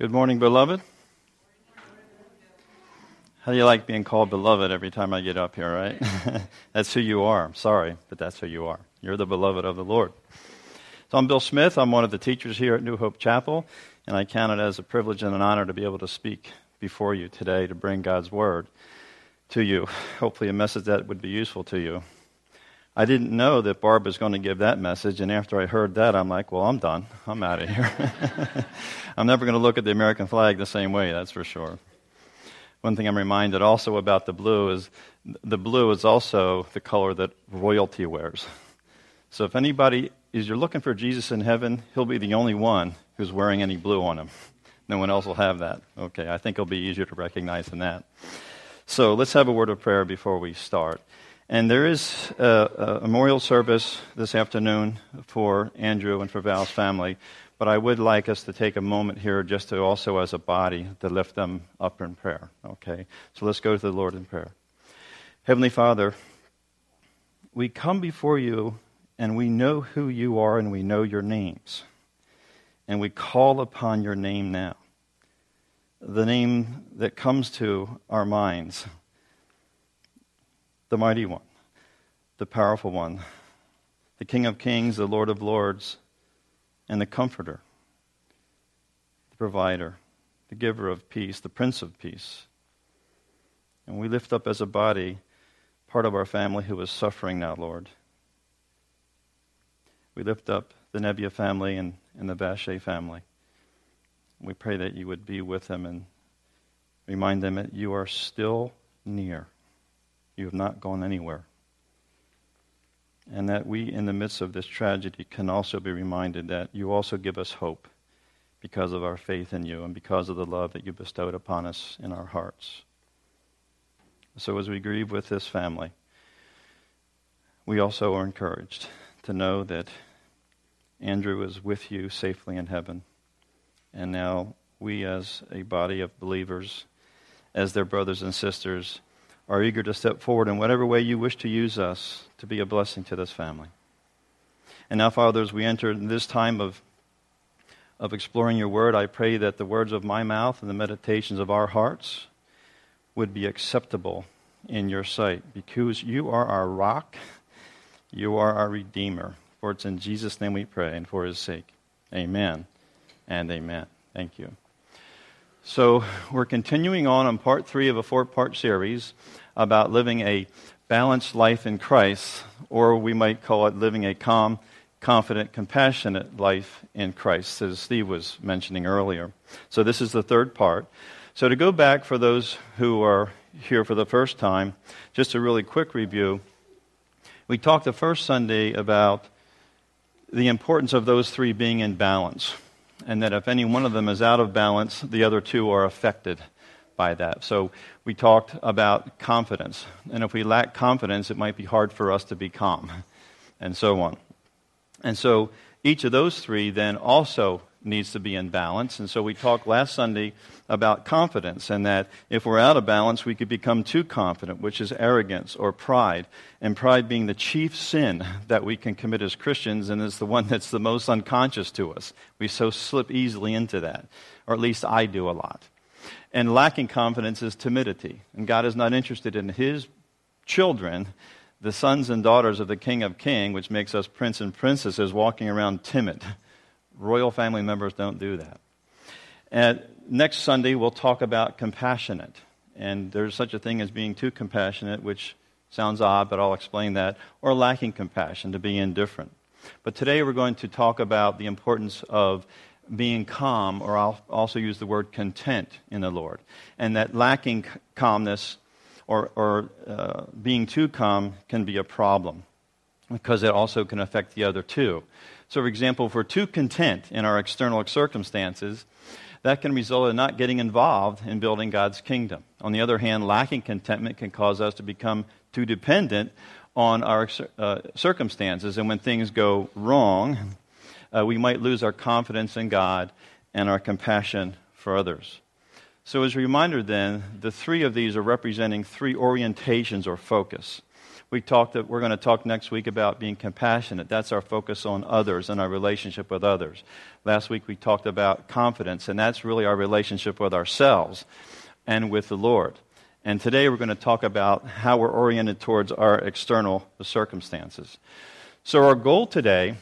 Good morning, beloved. How do you like being called beloved every time I get up here, right? that's who you are. I'm sorry, but that's who you are. You're the beloved of the Lord. So I'm Bill Smith. I'm one of the teachers here at New Hope Chapel, and I count it as a privilege and an honor to be able to speak before you today to bring God's Word to you. Hopefully, a message that would be useful to you. I didn't know that Barb was going to give that message, and after I heard that, I'm like, well, I'm done. I'm out of here. I'm never going to look at the American flag the same way, that's for sure. One thing I'm reminded also about the blue is the blue is also the color that royalty wears. So if anybody is you're looking for Jesus in heaven, he'll be the only one who's wearing any blue on him. No one else will have that. Okay, I think it'll be easier to recognize than that. So let's have a word of prayer before we start. And there is a, a memorial service this afternoon for Andrew and for Val's family. But I would like us to take a moment here just to also, as a body, to lift them up in prayer. Okay? So let's go to the Lord in prayer. Heavenly Father, we come before you and we know who you are and we know your names. And we call upon your name now. The name that comes to our minds the mighty one, the powerful one, the King of kings, the Lord of lords, and the comforter, the provider, the giver of peace, the Prince of Peace. And we lift up as a body part of our family who is suffering now, Lord. We lift up the Nebbia family and, and the Vache family. We pray that you would be with them and remind them that you are still near. You have not gone anywhere. And that we, in the midst of this tragedy, can also be reminded that you also give us hope because of our faith in you and because of the love that you bestowed upon us in our hearts. So, as we grieve with this family, we also are encouraged to know that Andrew is with you safely in heaven. And now we, as a body of believers, as their brothers and sisters, are eager to step forward in whatever way you wish to use us to be a blessing to this family. And now, Father, as we enter this time of, of exploring your word, I pray that the words of my mouth and the meditations of our hearts would be acceptable in your sight because you are our rock, you are our redeemer. For it's in Jesus' name we pray and for his sake. Amen and amen. Thank you. So, we're continuing on on part three of a four part series about living a balanced life in Christ, or we might call it living a calm, confident, compassionate life in Christ, as Steve was mentioning earlier. So, this is the third part. So, to go back for those who are here for the first time, just a really quick review. We talked the first Sunday about the importance of those three being in balance, and that if any one of them is out of balance, the other two are affected by that. So we talked about confidence. And if we lack confidence, it might be hard for us to be calm, and so on. And so each of those three then also needs to be in balance. And so we talked last Sunday about confidence, and that if we're out of balance, we could become too confident, which is arrogance or pride. And pride being the chief sin that we can commit as Christians, and is the one that's the most unconscious to us. We so slip easily into that, or at least I do a lot. And lacking confidence is timidity. And God is not interested in His children, the sons and daughters of the King of Kings, which makes us prince and princesses, walking around timid. Royal family members don't do that. And next Sunday, we'll talk about compassionate. And there's such a thing as being too compassionate, which sounds odd, but I'll explain that, or lacking compassion, to be indifferent. But today we're going to talk about the importance of being calm, or I'll also use the word content in the Lord. And that lacking calmness or, or uh, being too calm can be a problem because it also can affect the other two. So, for example, if we're too content in our external circumstances, that can result in not getting involved in building God's kingdom. On the other hand, lacking contentment can cause us to become too dependent on our uh, circumstances. And when things go wrong, uh, we might lose our confidence in God and our compassion for others. So, as a reminder, then, the three of these are representing three orientations or focus. We talked that we're going to talk next week about being compassionate. That's our focus on others and our relationship with others. Last week we talked about confidence, and that's really our relationship with ourselves and with the Lord. And today we're going to talk about how we're oriented towards our external circumstances. So, our goal today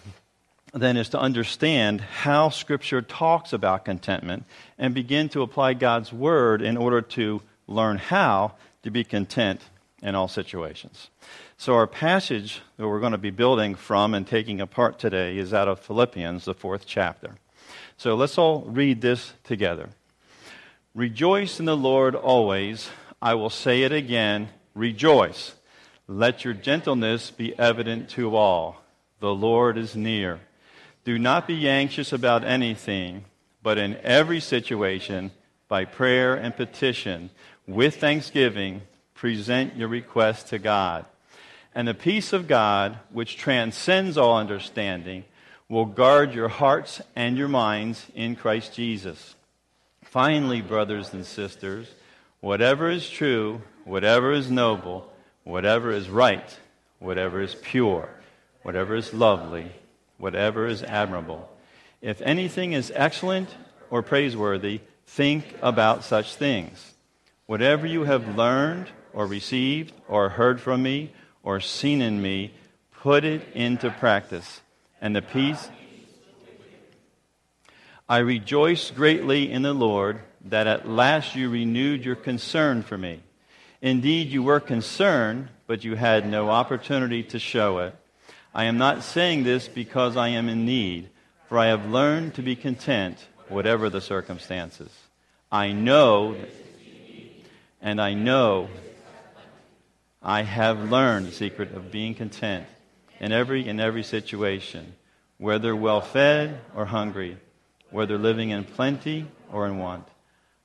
then is to understand how Scripture talks about contentment and begin to apply God's Word in order to learn how to be content in all situations. So, our passage that we're going to be building from and taking apart today is out of Philippians, the fourth chapter. So, let's all read this together. Rejoice in the Lord always. I will say it again rejoice. Let your gentleness be evident to all. The Lord is near. Do not be anxious about anything, but in every situation, by prayer and petition, with thanksgiving, present your requests to God. And the peace of God, which transcends all understanding, will guard your hearts and your minds in Christ Jesus. Finally, brothers and sisters, whatever is true, whatever is noble, whatever is right, whatever is pure, whatever is lovely, whatever is admirable. If anything is excellent or praiseworthy, think about such things. Whatever you have learned or received or heard from me or seen in me, put it into practice. And the peace. I rejoice greatly in the Lord that at last you renewed your concern for me. Indeed, you were concerned, but you had no opportunity to show it. I am not saying this because I am in need, for I have learned to be content, whatever the circumstances. I know, and I know I have learned the secret of being content in every in every situation, whether well fed or hungry, whether living in plenty or in want.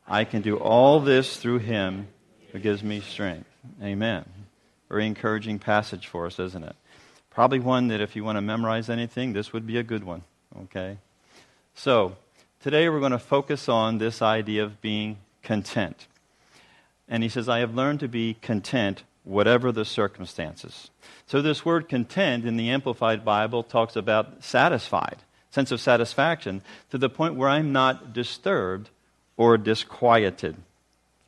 I can do all this through him who gives me strength. Amen. Very encouraging passage for us, isn't it? Probably one that if you want to memorize anything, this would be a good one. Okay? So, today we're going to focus on this idea of being content. And he says, I have learned to be content whatever the circumstances. So, this word content in the Amplified Bible talks about satisfied, sense of satisfaction, to the point where I'm not disturbed or disquieted.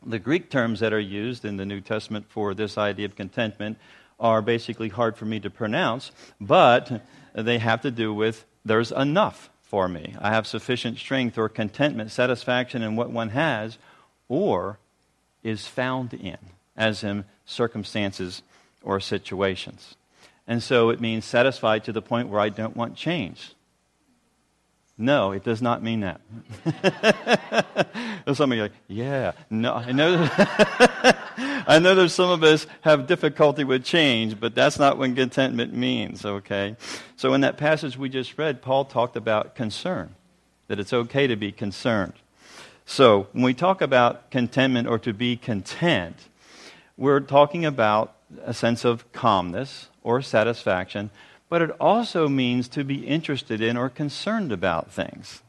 The Greek terms that are used in the New Testament for this idea of contentment are basically hard for me to pronounce, but they have to do with there's enough for me. I have sufficient strength or contentment, satisfaction in what one has, or is found in, as in circumstances or situations. And so it means satisfied to the point where I don't want change. No, it does not mean that. some of you like, yeah, no. I know, I know there's some of us have difficulty with change, but that's not what contentment means, okay? So in that passage we just read, Paul talked about concern, that it's okay to be concerned. So when we talk about contentment or to be content, we're talking about a sense of calmness or satisfaction but it also means to be interested in or concerned about things.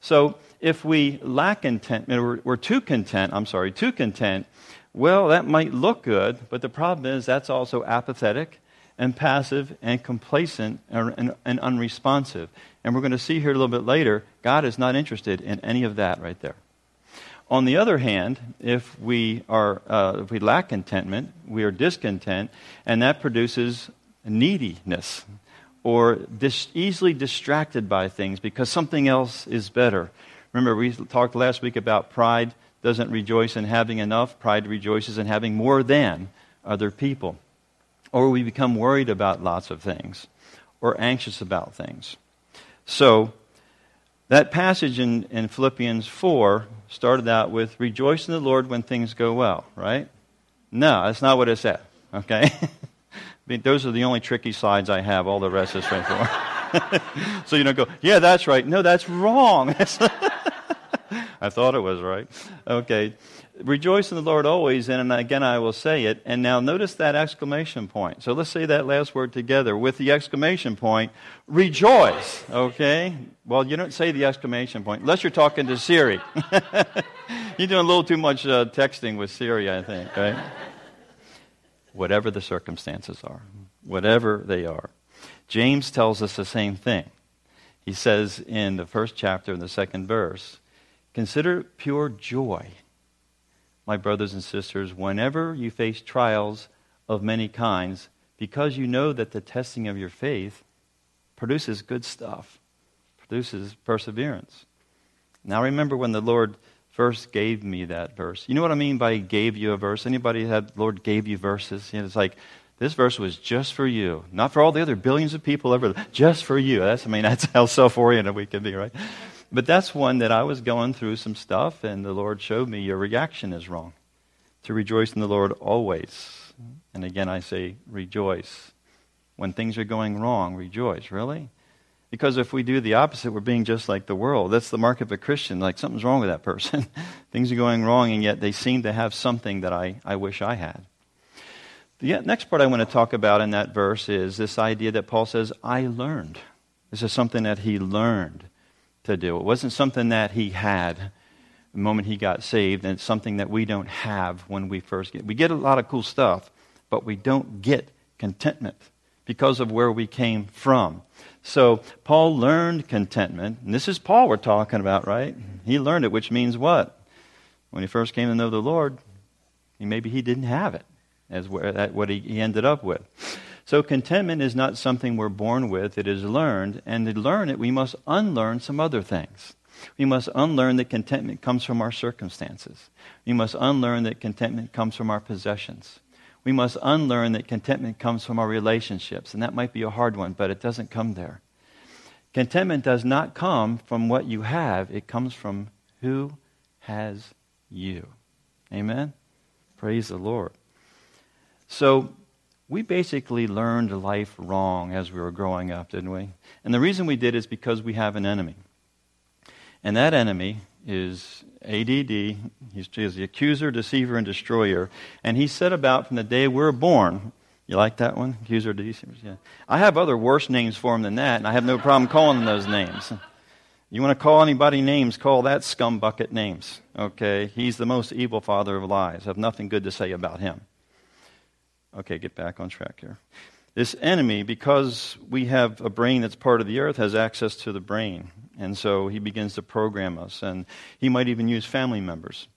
So if we lack contentment, or we're too content, I'm sorry, too content, well, that might look good, but the problem is that's also apathetic and passive and complacent and, and, and unresponsive. And we're going to see here a little bit later, God is not interested in any of that right there. On the other hand, if we, are, uh, if we lack contentment, we are discontent, and that produces neediness or dis- easily distracted by things because something else is better. Remember, we talked last week about pride doesn't rejoice in having enough, pride rejoices in having more than other people. Or we become worried about lots of things or anxious about things. So, that passage in, in Philippians 4 started out with rejoice in the Lord when things go well, right? No, that's not what it said, okay? I mean, those are the only tricky slides I have. All the rest is straightforward. so you don't go, yeah, that's right. No, that's wrong. I thought it was right. Okay. Rejoice in the Lord always, and again I will say it. And now notice that exclamation point. So let's say that last word together with the exclamation point. Rejoice. Okay? Well, you don't say the exclamation point unless you're talking to Siri. you're doing a little too much uh, texting with Siri, I think, right? whatever the circumstances are, whatever they are. James tells us the same thing. He says in the first chapter, in the second verse, Consider pure joy, my brothers and sisters, whenever you face trials of many kinds, because you know that the testing of your faith produces good stuff, produces perseverance. Now remember when the Lord first gave me that verse. You know what I mean by gave you a verse? Anybody had Lord gave you verses? You know, it's like this verse was just for you, not for all the other billions of people ever. Just for you. That's I mean that's how self-oriented we can be, right? But that's one that I was going through some stuff, and the Lord showed me your reaction is wrong. To rejoice in the Lord always. And again, I say rejoice. When things are going wrong, rejoice. Really? Because if we do the opposite, we're being just like the world. That's the mark of a Christian. Like something's wrong with that person. Things are going wrong, and yet they seem to have something that I, I wish I had. The uh, next part I want to talk about in that verse is this idea that Paul says, I learned. This is something that he learned to do. It wasn't something that he had the moment he got saved, and it's something that we don't have when we first get. We get a lot of cool stuff, but we don't get contentment because of where we came from. So Paul learned contentment, and this is Paul we're talking about, right? He learned it, which means what? When he first came to know the Lord, maybe he didn't have it, as what he ended up with. So contentment is not something we're born with, it is learned, and to learn it, we must unlearn some other things. We must unlearn that contentment comes from our circumstances. We must unlearn that contentment comes from our possessions we must unlearn that contentment comes from our relationships. And that might be a hard one, but it doesn't come there. Contentment does not come from what you have, it comes from who has you. Amen? Praise the Lord. So, we basically learned life wrong as we were growing up, didn't we? And the reason we did is because we have an enemy. And that enemy is ADD. He's, he's the accuser, deceiver, and destroyer. And he set about from the day we are born. You like that one? Accuser, deceiver. Yeah. I have other worse names for him than that, and I have no problem calling them those names. You want to call anybody names, call that scumbucket names. Okay? He's the most evil father of lies. I have nothing good to say about him. Okay, get back on track here. This enemy, because we have a brain that's part of the earth, has access to the brain. And so he begins to program us. And he might even use family members.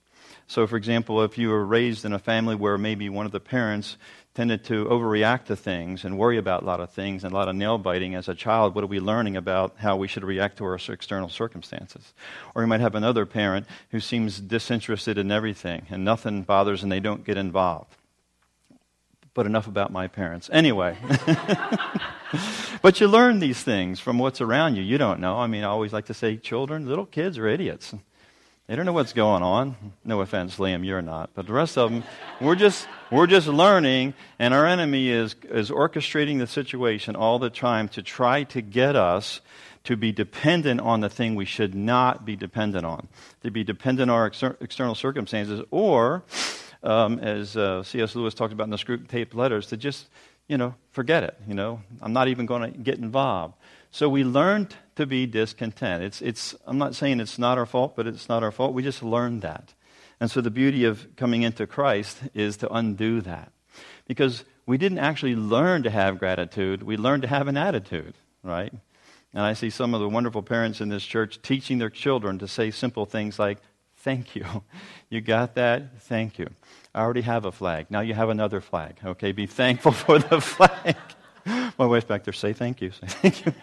So, for example, if you were raised in a family where maybe one of the parents tended to overreact to things and worry about a lot of things and a lot of nail biting as a child, what are we learning about how we should react to our external circumstances? Or you might have another parent who seems disinterested in everything and nothing bothers and they don't get involved. But enough about my parents. Anyway. but you learn these things from what's around you. You don't know. I mean, I always like to say children, little kids are idiots. They don't know what's going on. No offense, Liam, you're not. But the rest of them, we're just, we're just learning, and our enemy is, is orchestrating the situation all the time to try to get us to be dependent on the thing we should not be dependent on, to be dependent on our exter- external circumstances, or, um, as uh, C.S. Lewis talked about in the Screwtape Letters, to just you know, forget it. You know, I'm not even going to get involved. So we learned to be discontent. It's, it's, I'm not saying it's not our fault, but it's not our fault. We just learned that. And so the beauty of coming into Christ is to undo that. Because we didn't actually learn to have gratitude, we learned to have an attitude, right? And I see some of the wonderful parents in this church teaching their children to say simple things like, Thank you. You got that? Thank you. I already have a flag. Now you have another flag. Okay, be thankful for the flag. My wife's back there. Say thank you. Say thank you.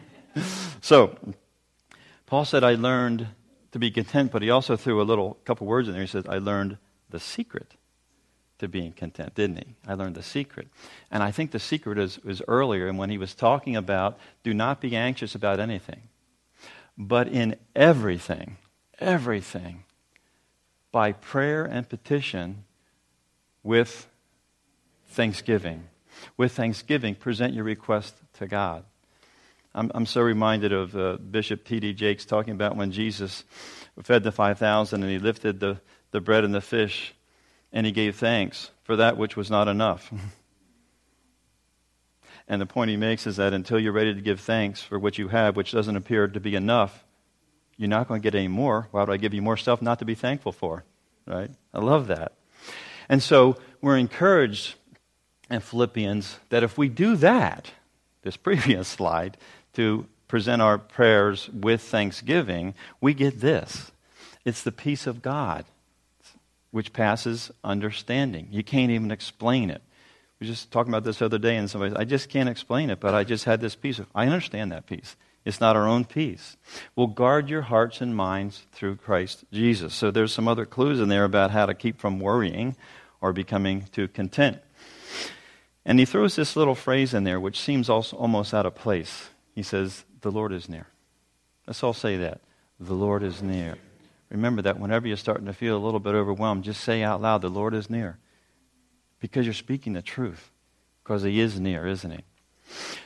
So, Paul said, I learned to be content, but he also threw a little couple words in there. He said, I learned the secret to being content, didn't he? I learned the secret. And I think the secret is, is earlier, and when he was talking about do not be anxious about anything, but in everything, everything, by prayer and petition, with thanksgiving. With thanksgiving, present your request to God. I'm, I'm so reminded of uh, Bishop T.D. Jakes talking about when Jesus fed the 5,000 and he lifted the, the bread and the fish and he gave thanks for that which was not enough. and the point he makes is that until you're ready to give thanks for what you have, which doesn't appear to be enough, you're not going to get any more. Why would I give you more stuff not to be thankful for? Right? I love that. And so we're encouraged in Philippians that if we do that, this previous slide, to present our prayers with thanksgiving, we get this. It's the peace of God, which passes understanding. You can't even explain it. We were just talking about this other day, and somebody said, I just can't explain it, but I just had this peace. I understand that peace. It's not our own peace. We'll guard your hearts and minds through Christ Jesus. So there's some other clues in there about how to keep from worrying or becoming too content. And he throws this little phrase in there which seems also almost out of place. He says, The Lord is near. Let's all say that. The Lord is near. Remember that whenever you're starting to feel a little bit overwhelmed, just say out loud, The Lord is near. Because you're speaking the truth. Because He is near, isn't He?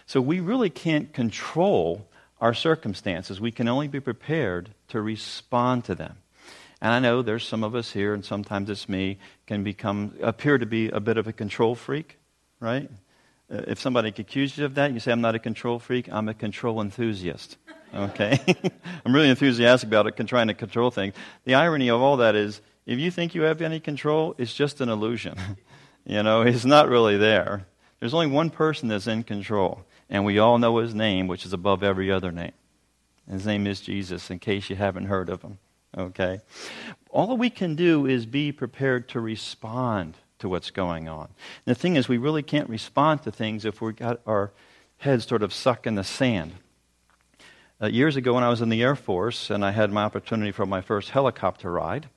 So we really can't control our circumstances. We can only be prepared to respond to them. And I know there's some of us here, and sometimes it's me, can become appear to be a bit of a control freak, right? Uh, if somebody accuses you of that, you say, I'm not a control freak, I'm a control enthusiast. Okay? I'm really enthusiastic about it, trying to control things. The irony of all that is, if you think you have any control, it's just an illusion. you know, it's not really there. There's only one person that's in control, and we all know his name, which is above every other name. His name is Jesus, in case you haven't heard of him. Okay? All we can do is be prepared to respond to what's going on. And the thing is, we really can't respond to things if we've got our heads sort of stuck in the sand. Uh, years ago, when I was in the Air Force and I had my opportunity for my first helicopter ride,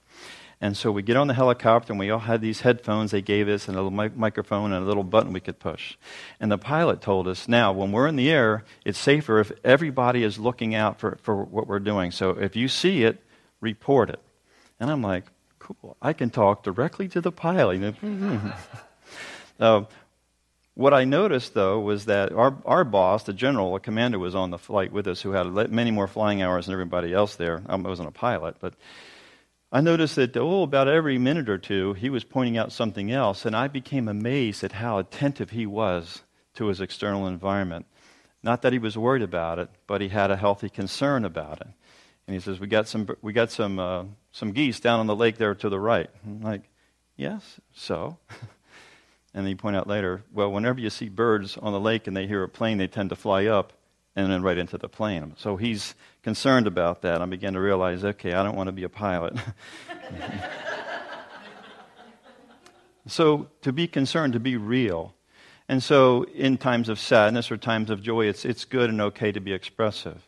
and so we get on the helicopter, and we all had these headphones they gave us, and a little mic- microphone, and a little button we could push. And the pilot told us, now, when we're in the air, it's safer if everybody is looking out for, for what we're doing. So if you see it, report it. And I'm like, cool, I can talk directly to the pilot. uh, what I noticed, though, was that our, our boss, the general, the commander, was on the flight with us, who had many more flying hours than everybody else there. I wasn't a pilot, but I noticed that, oh, about every minute or two, he was pointing out something else, and I became amazed at how attentive he was to his external environment. Not that he was worried about it, but he had a healthy concern about it. And he says, "We got some, we got some, uh, some geese down on the lake there to the right." I'm like, "Yes, so." and then he point out later, "Well, whenever you see birds on the lake and they hear a plane, they tend to fly up and then right into the plane. So he's concerned about that. I began to realize, okay, I don't want to be a pilot. so to be concerned, to be real. And so in times of sadness or times of joy, it's, it's good and okay to be expressive.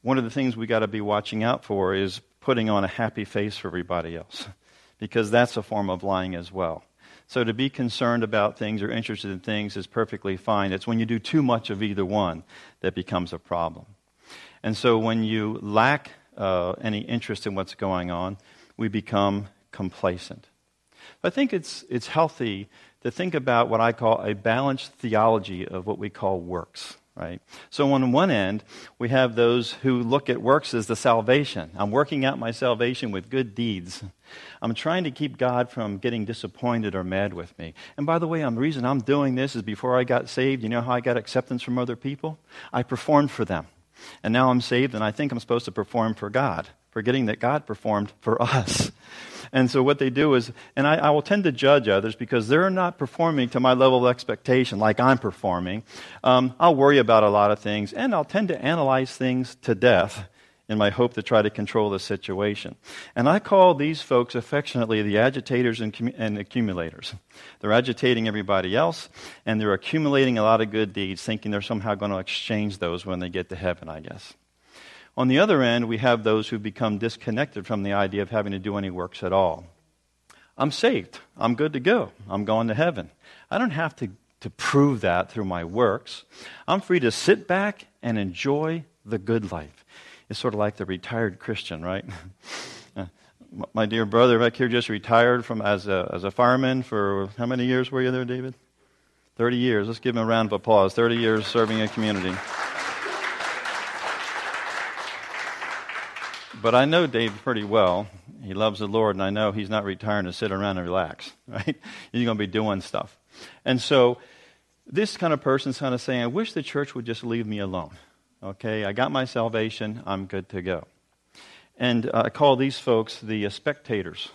One of the things we got to be watching out for is putting on a happy face for everybody else, because that's a form of lying as well. So to be concerned about things or interested in things is perfectly fine. It's when you do too much of either one that becomes a problem. And so when you lack uh, any interest in what's going on, we become complacent. I think it's, it's healthy to think about what I call a balanced theology of what we call works right? So, on one end, we have those who look at works as the salvation. I'm working out my salvation with good deeds. I'm trying to keep God from getting disappointed or mad with me. And by the way, the reason I'm doing this is before I got saved, you know how I got acceptance from other people? I performed for them. And now I'm saved, and I think I'm supposed to perform for God, forgetting that God performed for us. And so what they do is, and I, I, will tend to judge others because they're not performing to my level of expectation like I'm performing. Um, I'll worry about a lot of things, and I'll tend to analyze things to death in my hope to try to control the situation. And I call these folks affectionately the agitators and, and accumulators. They're agitating everybody else, and they're accumulating a lot of good deeds, thinking they're somehow going to exchange those when they get to heaven, I guess. On the other end, we have those who become disconnected from the idea of having to do any works at all. I'm saved. I'm good to go. I'm going to heaven. I don't have to, to prove that through my works. I'm free to sit back and enjoy the good life. It's sort of like the retired Christian, right? Uh, my dear brother back here just retired from as a, as a fireman for how many years were you there, David? 30 years. Let's give him a round of applause. 30 years serving a community. But I know Dave pretty well. He loves the Lord, and I know he's not retiring to sit around and relax, right? He's going to be doing stuff. And so this kind of person's kind of saying, I wish the church would just leave me alone. Okay, I got my salvation, I'm good to go. And uh, I call these folks the uh, spectators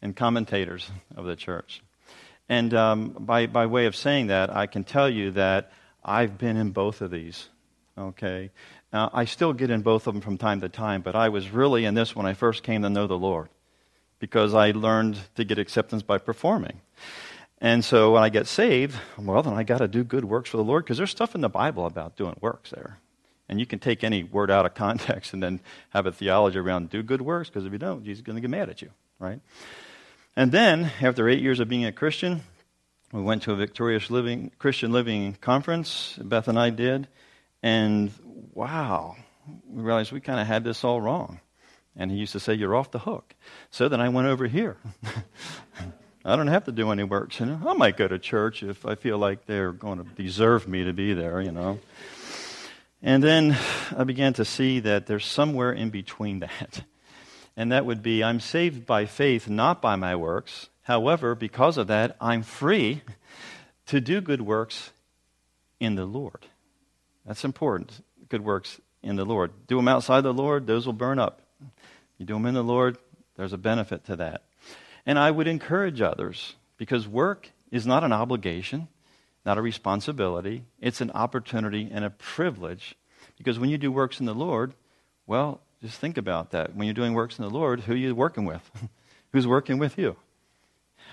and commentators of the church. And um, by, by way of saying that, I can tell you that I've been in both of these. Okay? Now, I still get in both of them from time to time, but I was really in this when I first came to know the Lord because I learned to get acceptance by performing. And so when I get saved, well, then I got to do good works for the Lord because there's stuff in the Bible about doing works there. And you can take any word out of context and then have a theology around do good works because if you don't, Jesus is going to get mad at you, right? And then, after eight years of being a Christian, we went to a victorious living Christian living conference. Beth and I did, and wow, we realized we kind of had this all wrong. And he used to say, "You're off the hook." So then I went over here. I don't have to do any works. I might go to church if I feel like they're going to deserve me to be there. You know. And then I began to see that there's somewhere in between that and that would be I'm saved by faith, not by my works. However, because of that, I'm free to do good works in the Lord. That's important. Good works in the Lord. Do them outside the Lord, those will burn up. You do them in the Lord, there's a benefit to that. And I would encourage others because work is not an obligation, not a responsibility. It's an opportunity and a privilege. Because when you do works in the Lord, well, just think about that. When you're doing works in the Lord, who are you working with? Who's working with you?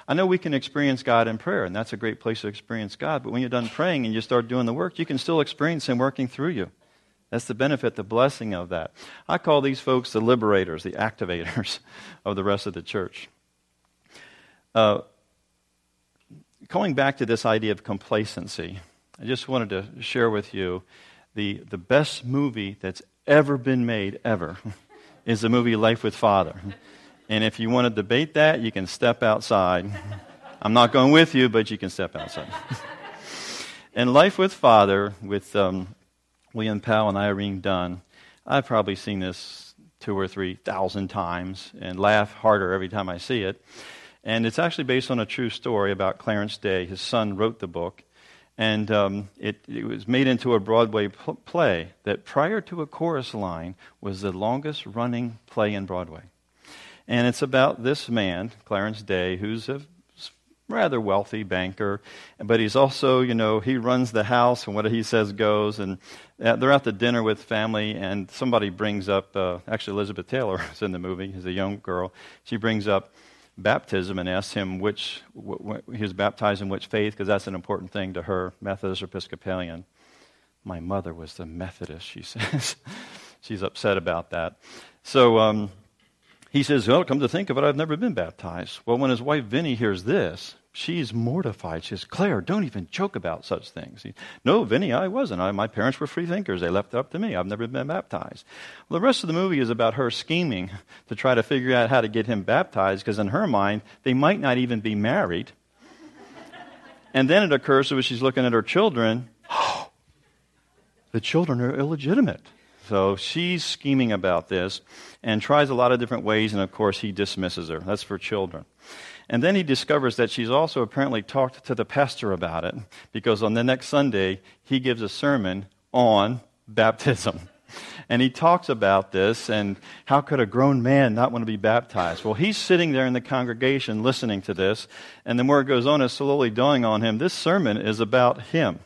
I know we can experience God in prayer, and that's a great place to experience God, but when you're done praying and you start doing the work, you can still experience Him working through you. That's the benefit, the blessing of that. I call these folks the liberators, the activators of the rest of the church. Uh, going back to this idea of complacency, I just wanted to share with you the, the best movie that's ever been made, ever, is the movie Life with Father. And if you want to debate that, you can step outside. I'm not going with you, but you can step outside. and Life with Father, with um, William Powell and Irene Dunne, I've probably seen this two or three thousand times and laugh harder every time I see it. And it's actually based on a true story about Clarence Day. His son wrote the book. And um, it, it, was made into a Broadway pl- play that, prior to a chorus line, was the longest running play in Broadway. And it's about this man, Clarence Day, who's a rather wealthy banker, but he's also, you know, he runs the house and what he says goes. And uh, they're at the dinner with family, and somebody brings up, uh, actually, Elizabeth Taylor is in the movie, is a young girl. She brings up, baptism and asked him which wh- he was baptized in which faith because that's an important thing to her, Methodist or Episcopalian. My mother was the Methodist, she says. She's upset about that. So um, he says, Well, come to think of it, I've never been baptized. Well, when his wife Vinnie hears this, she's mortified. She says, Clare, don't even joke about such things. He, no, Vinnie, I wasn't. I, my parents were free thinkers. They left it up to me. I've never been baptized. Well, the rest of the movie is about her scheming to try to figure out how to get him baptized because, in her mind, they might not even be married. and then it occurs to her she's looking at her children. the children are illegitimate. So she's scheming about this and tries a lot of different ways, and of course, he dismisses her. That's for children. And then he discovers that she's also apparently talked to the pastor about it because on the next Sunday, he gives a sermon on baptism. And he talks about this and how could a grown man not want to be baptized? Well, he's sitting there in the congregation listening to this, and the more it goes on, it's slowly dawning on him this sermon is about him.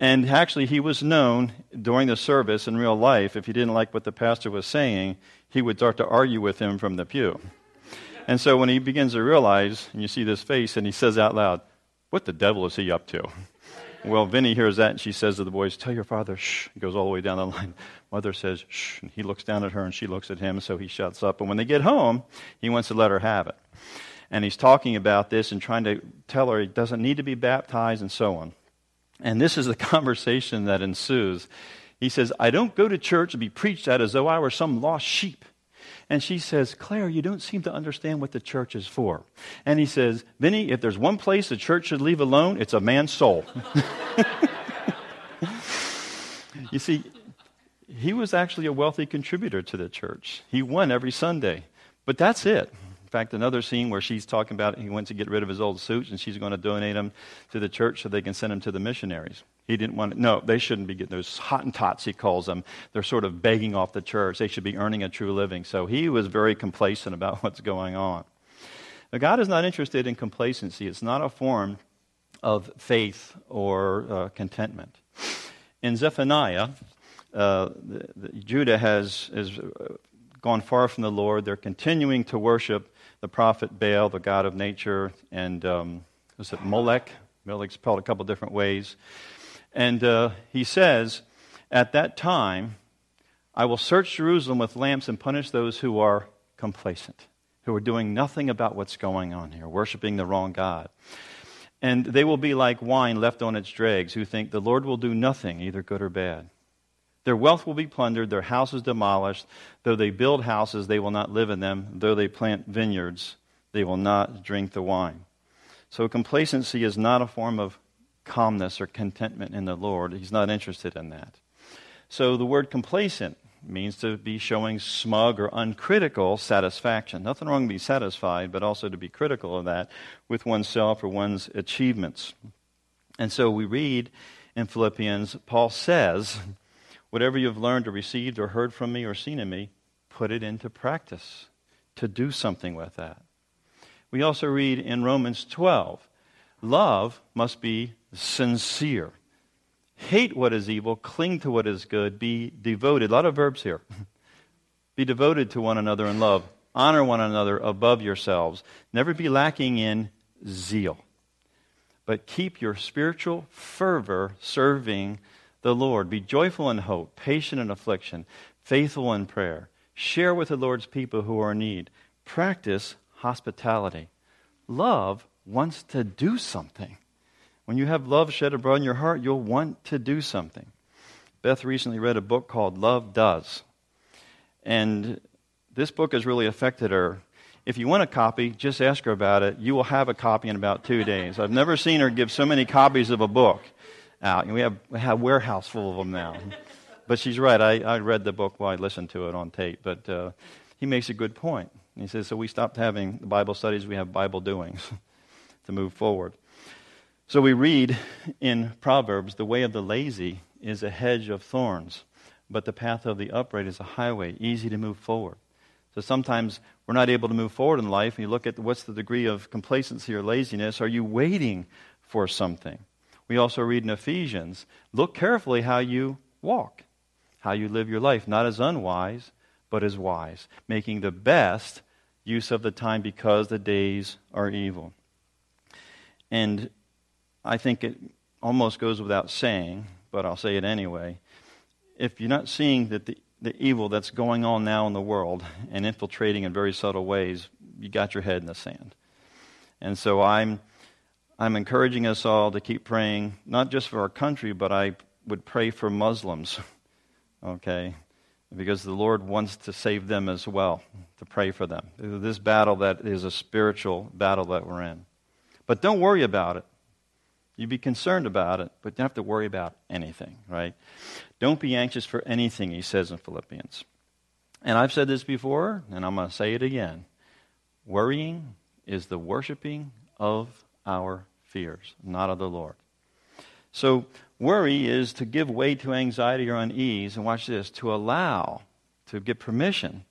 And actually, he was known during the service in real life, if he didn't like what the pastor was saying, he would start to argue with him from the pew. And so when he begins to realize, and you see this face, and he says out loud, What the devil is he up to? Well, Vinnie hears that, and she says to the boys, Tell your father, shh. He goes all the way down the line. Mother says, shh. And he looks down at her, and she looks at him, so he shuts up. And when they get home, he wants to let her have it. And he's talking about this and trying to tell her he doesn't need to be baptized and so on. And this is the conversation that ensues. He says, I don't go to church to be preached at as though I were some lost sheep. And she says, Clare, you don't seem to understand what the church is for. And he says, Vinnie, if there's one place the church should leave alone, it's a man's soul. you see, he was actually a wealthy contributor to the church. He won every Sunday. But that's it. In fact, another scene where she's talking about he went to get rid of his old suits and she's going to donate them to the church so they can send them to the missionaries. He didn't want to, no, they shouldn't be getting those Hottentots, he calls them. They're sort of begging off the church. They should be earning a true living. So he was very complacent about what's going on. God is not interested in complacency. It's not a form of faith or uh, contentment. In Zephaniah, uh, the, the, Judah has, has uh, gone far from the Lord. They're continuing to worship the prophet Baal, the god of nature, and um, was it Molech? Molech's spelled a couple different ways. And uh, he says, At that time, I will search Jerusalem with lamps and punish those who are complacent, who are doing nothing about what's going on here, worshiping the wrong God. And they will be like wine left on its dregs, who think the Lord will do nothing, either good or bad. Their wealth will be plundered, their houses demolished. Though they build houses, they will not live in them. Though they plant vineyards, they will not drink the wine. So complacency is not a form of calmness or contentment in the Lord. He's not interested in that. So the word complacent means to be showing smug or uncritical satisfaction. Nothing wrong to be satisfied, but also to be critical of that with oneself or one's achievements. And so we read in Philippians, Paul says, Whatever you've learned or received or heard from me or seen in me, put it into practice, to do something with that. We also read in Romans 12, love must be sincere. Hate what is evil, cling to what is good, be devoted. A lot of verbs here. be devoted to one another in love. Honor one another above yourselves. Never be lacking in zeal. But keep your spiritual fervor serving the Lord. Be joyful in hope, patient in affliction, faithful in prayer. Share with the Lord's people who are in need. Practice hospitality. Love wants to do something. When you have love shed abroad in your heart, you'll want to do something. Beth recently read a book called Love Does. And this book has really affected her. If you want a copy, just ask her about it. You will have a copy in about two days. I've never seen her give so many copies of a book out. we have, we have a warehouse full of them now. but she's right. I, I read the book while I listened to it on tape. But uh, he makes a good point. He says, so we stopped having Bible studies, we have Bible doings to move forward. So we read in Proverbs the way of the lazy is a hedge of thorns, but the path of the upright is a highway, easy to move forward. So sometimes we're not able to move forward in life, and you look at what's the degree of complacency or laziness. Are you waiting for something? We also read in Ephesians look carefully how you walk, how you live your life, not as unwise, but as wise, making the best use of the time because the days are evil. And I think it almost goes without saying, but I'll say it anyway. If you're not seeing that the, the evil that's going on now in the world and infiltrating in very subtle ways, you got your head in the sand. And so I'm, I'm encouraging us all to keep praying, not just for our country, but I would pray for Muslims, okay? Because the Lord wants to save them as well, to pray for them. This battle that is a spiritual battle that we're in. But don't worry about it. You'd be concerned about it, but don't have to worry about anything, right? Don't be anxious for anything, he says in Philippians. And I've said this before, and I'm going to say it again. Worrying is the worshiping of our fears, not of the Lord. So, worry is to give way to anxiety or unease, and watch this, to allow, to give permission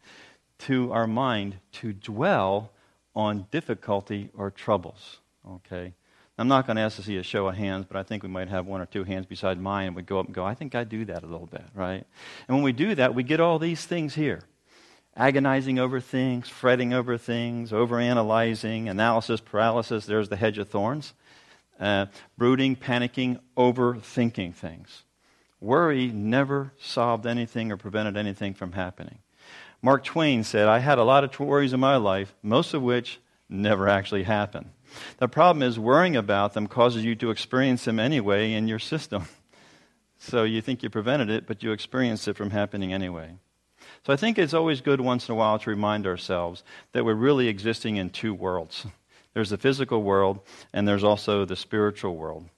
to our mind to dwell on difficulty or troubles. Okay? I'm not going to ask to see a show of hands, but I think we might have one or two hands beside mine, and we go up and go, I think I do that a little bit, right? And when we do that, we get all these things here agonizing over things, fretting over things, overanalyzing, analysis paralysis. There's the hedge of thorns. Uh, brooding, panicking, overthinking things. Worry never solved anything or prevented anything from happening. Mark Twain said, I had a lot of worries in my life, most of which never actually happened. The problem is worrying about them causes you to experience them anyway in your system. So you think you prevented it, but you experience it from happening anyway. So I think it's always good once in a while to remind ourselves that we're really existing in two worlds. There's the physical world, and there's also the spiritual world.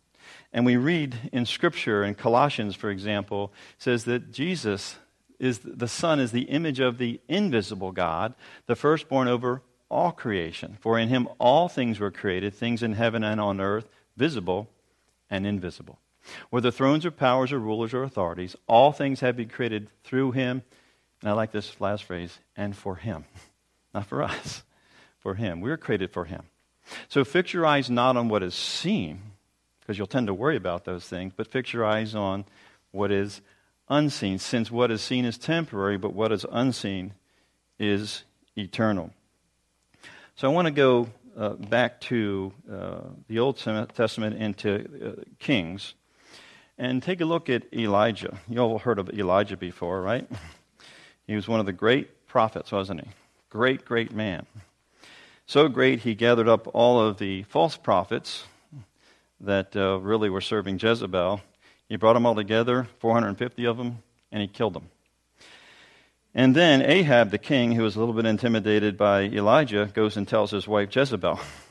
And we read in Scripture, in Colossians, for example, says that Jesus is the Son is the image of the invisible God, the firstborn over all creation. For in him all things were created, things in heaven and on earth, visible and invisible. Whether thrones or powers or rulers or authorities, all things have been created through him. And I like this last phrase, and for him. Not for us, for Him. We were created for Him. So fix your eyes not on what is seen, because you'll tend to worry about those things, but fix your eyes on what is unseen, since what is seen is temporary, but what is unseen is eternal. So I want to go uh, back to uh, the Old Testament into uh, Kings and take a look at Elijah. You all heard of Elijah before, right? He was one of the great prophets, wasn't he? Great, great man. So great, he gathered up all of the false prophets that uh, really were serving Jezebel. He brought them all together, 450 of them, and he killed them. And then Ahab, the king, who was a little bit intimidated by Elijah, goes and tells his wife Jezebel.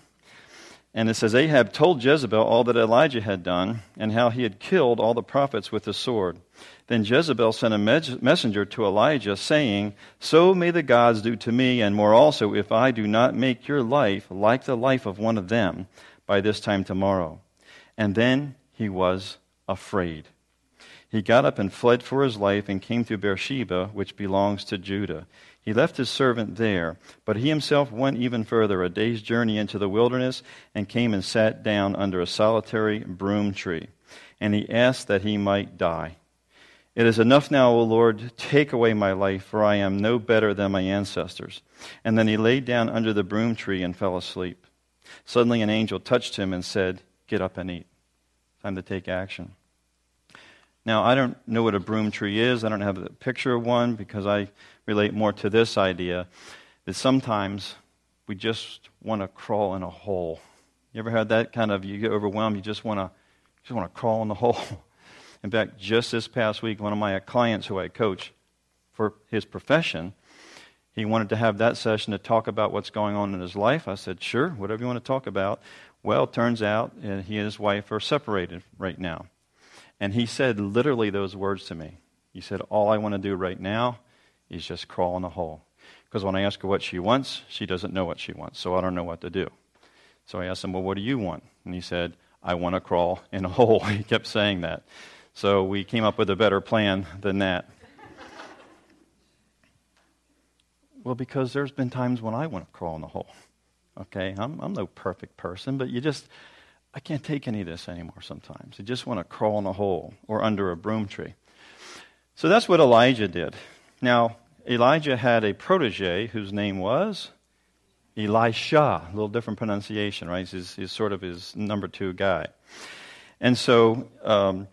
And it says Ahab told Jezebel all that Elijah had done and how he had killed all the prophets with the sword. Then Jezebel sent a messenger to Elijah, saying, So may the gods do to me, and more also, if I do not make your life like the life of one of them by this time tomorrow. And then he was afraid. He got up and fled for his life and came to Beersheba, which belongs to Judah. He left his servant there, but he himself went even further, a day's journey into the wilderness, and came and sat down under a solitary broom tree. And he asked that he might die. It is enough now, O Lord, take away my life, for I am no better than my ancestors. And then he lay down under the broom tree and fell asleep. Suddenly an angel touched him and said, Get up and eat. Time to take action. Now, I don't know what a broom tree is. I don't have a picture of one because I relate more to this idea that sometimes we just want to crawl in a hole. You ever had that kind of, you get overwhelmed, you just want to, just want to crawl in the hole. In fact, just this past week, one of my clients who I coach for his profession, he wanted to have that session to talk about what's going on in his life. I said, sure, whatever you want to talk about. Well, turns out uh, he and his wife are separated right now. And he said literally those words to me. He said, All I want to do right now is just crawl in a hole. Because when I ask her what she wants, she doesn't know what she wants, so I don't know what to do. So I asked him, Well, what do you want? And he said, I want to crawl in a hole. he kept saying that. So we came up with a better plan than that. well, because there's been times when I want to crawl in a hole. Okay, I'm, I'm no perfect person, but you just, I can't take any of this anymore sometimes. I just want to crawl in a hole or under a broom tree. So that's what Elijah did. Now, Elijah had a protege whose name was Elisha. A little different pronunciation, right? He's, he's sort of his number two guy. And so um,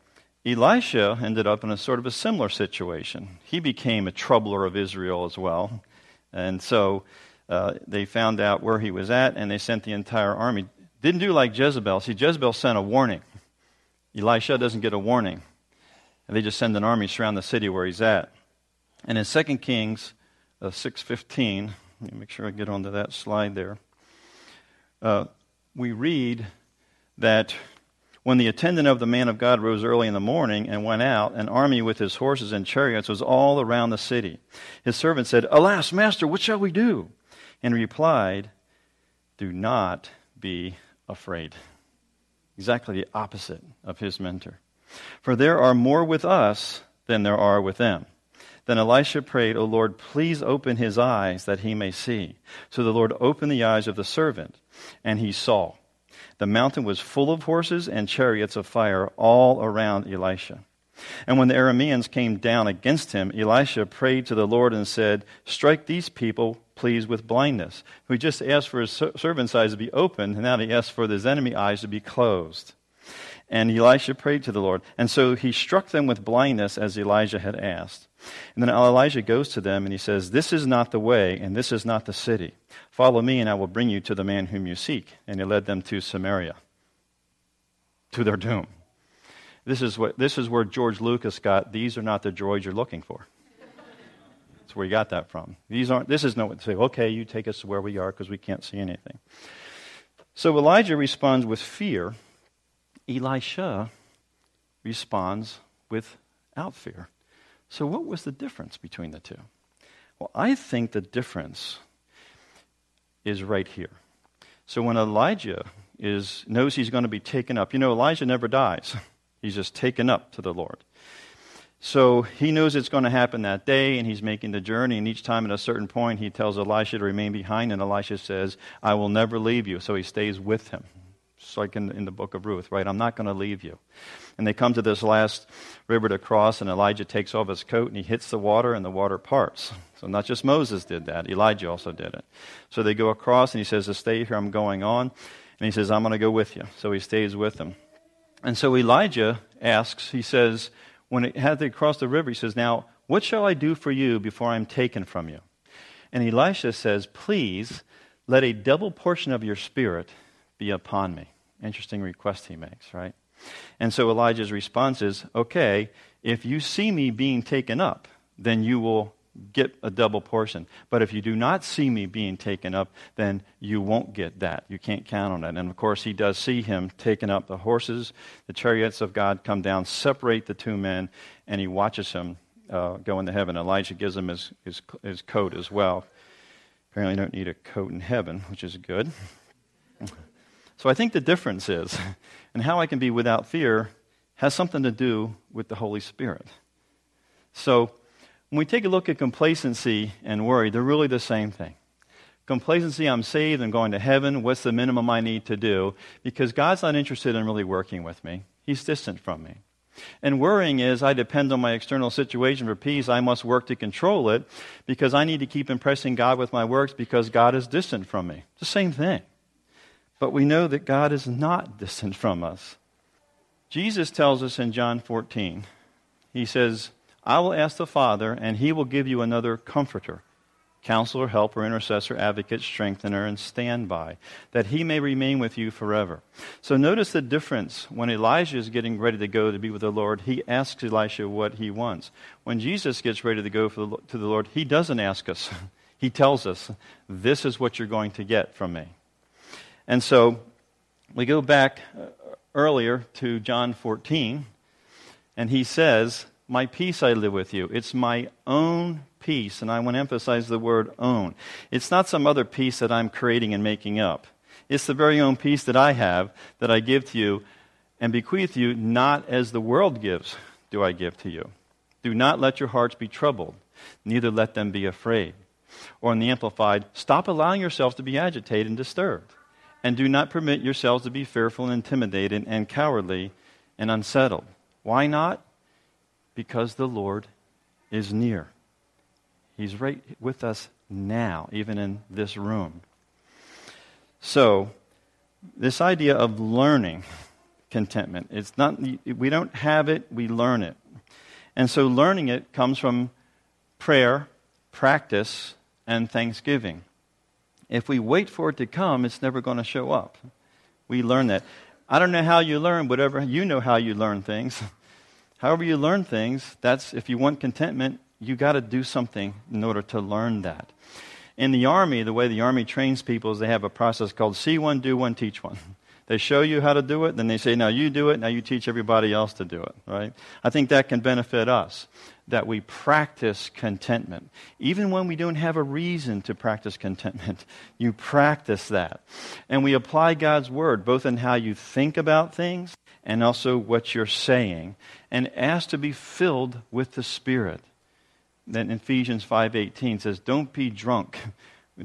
Elisha ended up in a sort of a similar situation. He became a troubler of Israel as well. And so uh, they found out where he was at, and they sent the entire army didn't do like Jezebel. See, Jezebel sent a warning. Elisha doesn't get a warning. And they just send an army surround the city where he's at. And in 2 Kings uh, 6.15, let me make sure I get onto that slide there, uh, we read that when the attendant of the man of God rose early in the morning and went out, an army with his horses and chariots was all around the city. His servant said, Alas, master, what shall we do? And he replied, Do not be afraid. Exactly the opposite of his mentor. For there are more with us than there are with them. Then Elisha prayed, O Lord, please open his eyes that he may see. So the Lord opened the eyes of the servant, and he saw. The mountain was full of horses and chariots of fire all around Elisha. And when the Arameans came down against him, Elisha prayed to the Lord and said, Strike these people, please, with blindness. He just asked for his servant's eyes to be opened, and now he asked for his enemy eyes to be closed. And Elisha prayed to the Lord. And so he struck them with blindness as Elijah had asked. And then Elijah goes to them and he says, This is not the way, and this is not the city. Follow me, and I will bring you to the man whom you seek. And he led them to Samaria, to their doom. This is, what, this is where George Lucas got, these are not the droids you're looking for. That's where he got that from. These aren't, this is no to say, okay, you take us to where we are because we can't see anything. So Elijah responds with fear. Elisha responds without fear. So, what was the difference between the two? Well, I think the difference is right here. So, when Elijah is, knows he's going to be taken up, you know, Elijah never dies. He's just taken up to the Lord. So he knows it's going to happen that day, and he's making the journey. And each time at a certain point, he tells Elisha to remain behind, and Elisha says, I will never leave you. So he stays with him. It's like in, in the book of Ruth, right? I'm not going to leave you. And they come to this last river to cross, and Elijah takes off his coat and he hits the water, and the water parts. So not just Moses did that, Elijah also did it. So they go across, and he says, Stay here, I'm going on. And he says, I'm going to go with you. So he stays with them. And so Elijah asks, he says, when it had to cross the river, he says, Now, what shall I do for you before I am taken from you? And Elisha says, Please let a double portion of your spirit be upon me. Interesting request he makes, right? And so Elijah's response is, Okay, if you see me being taken up, then you will get a double portion. But if you do not see me being taken up, then you won't get that. You can't count on it. And of course, he does see him taking up the horses. The chariots of God come down, separate the two men, and he watches him uh, go into heaven. Elijah gives him his, his, his coat as well. Apparently, you don't need a coat in heaven, which is good. So I think the difference is, and how I can be without fear has something to do with the Holy Spirit. So when we take a look at complacency and worry, they're really the same thing. Complacency, I'm saved, I'm going to heaven. What's the minimum I need to do? Because God's not interested in really working with me, He's distant from me. And worrying is I depend on my external situation for peace. I must work to control it because I need to keep impressing God with my works because God is distant from me. It's the same thing. But we know that God is not distant from us. Jesus tells us in John 14, He says, I will ask the Father, and he will give you another comforter, counselor, helper, intercessor, advocate, strengthener, and standby, that he may remain with you forever. So notice the difference. When Elijah is getting ready to go to be with the Lord, he asks Elisha what he wants. When Jesus gets ready to go the, to the Lord, he doesn't ask us. he tells us, This is what you're going to get from me. And so we go back uh, earlier to John 14, and he says, my peace I live with you. It's my own peace, and I want to emphasize the word own. It's not some other peace that I'm creating and making up. It's the very own peace that I have that I give to you and bequeath you, not as the world gives, do I give to you. Do not let your hearts be troubled, neither let them be afraid. Or in the Amplified, stop allowing yourselves to be agitated and disturbed, and do not permit yourselves to be fearful and intimidated and cowardly and unsettled. Why not? Because the Lord is near. He's right with us now, even in this room. So, this idea of learning contentment, it's not, we don't have it, we learn it. And so, learning it comes from prayer, practice, and thanksgiving. If we wait for it to come, it's never going to show up. We learn that. I don't know how you learn, whatever, you know how you learn things. However, you learn things, that's if you want contentment, you got to do something in order to learn that. In the army, the way the army trains people is they have a process called see one, do one, teach one. They show you how to do it, then they say, now you do it, now you teach everybody else to do it, right? I think that can benefit us, that we practice contentment. Even when we don't have a reason to practice contentment, you practice that. And we apply God's word, both in how you think about things and also what you're saying, and ask to be filled with the Spirit. Then Ephesians 5:18 says, "Don't be drunk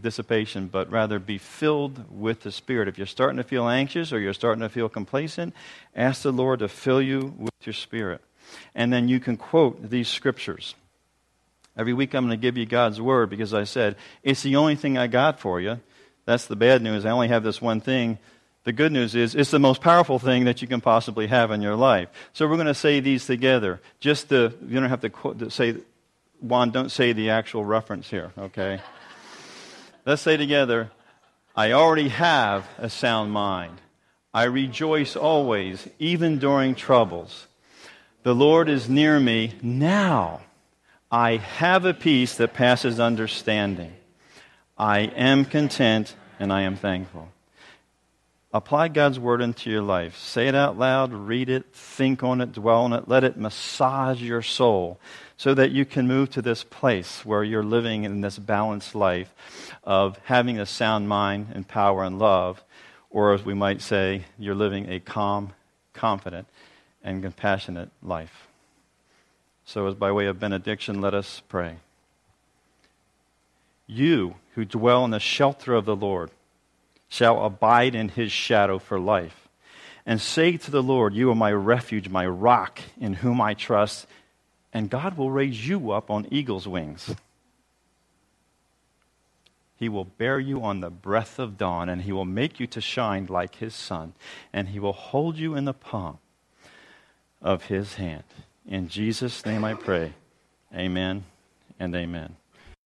dissipation, but rather be filled with the Spirit." If you're starting to feel anxious or you're starting to feel complacent, ask the Lord to fill you with your spirit. And then you can quote these scriptures. Every week I'm going to give you God's word because I said, it's the only thing I got for you. That's the bad news. I only have this one thing the good news is it's the most powerful thing that you can possibly have in your life. So we're going to say these together. Just the, you don't have to, quote, say, Juan, don't say the actual reference here, okay? Let's say together, I already have a sound mind. I rejoice always, even during troubles. The Lord is near me now. I have a peace that passes understanding. I am content and I am thankful. Apply God's word into your life. Say it out loud, read it, think on it, dwell on it. Let it massage your soul so that you can move to this place where you're living in this balanced life of having a sound mind and power and love, or as we might say, you're living a calm, confident, and compassionate life. So, as by way of benediction, let us pray. You who dwell in the shelter of the Lord shall abide in his shadow for life. And say to the Lord, You are my refuge, my rock, in whom I trust, and God will raise you up on eagle's wings. He will bear you on the breath of dawn, and he will make you to shine like his sun, and he will hold you in the palm of his hand. In Jesus' name I pray. Amen and amen.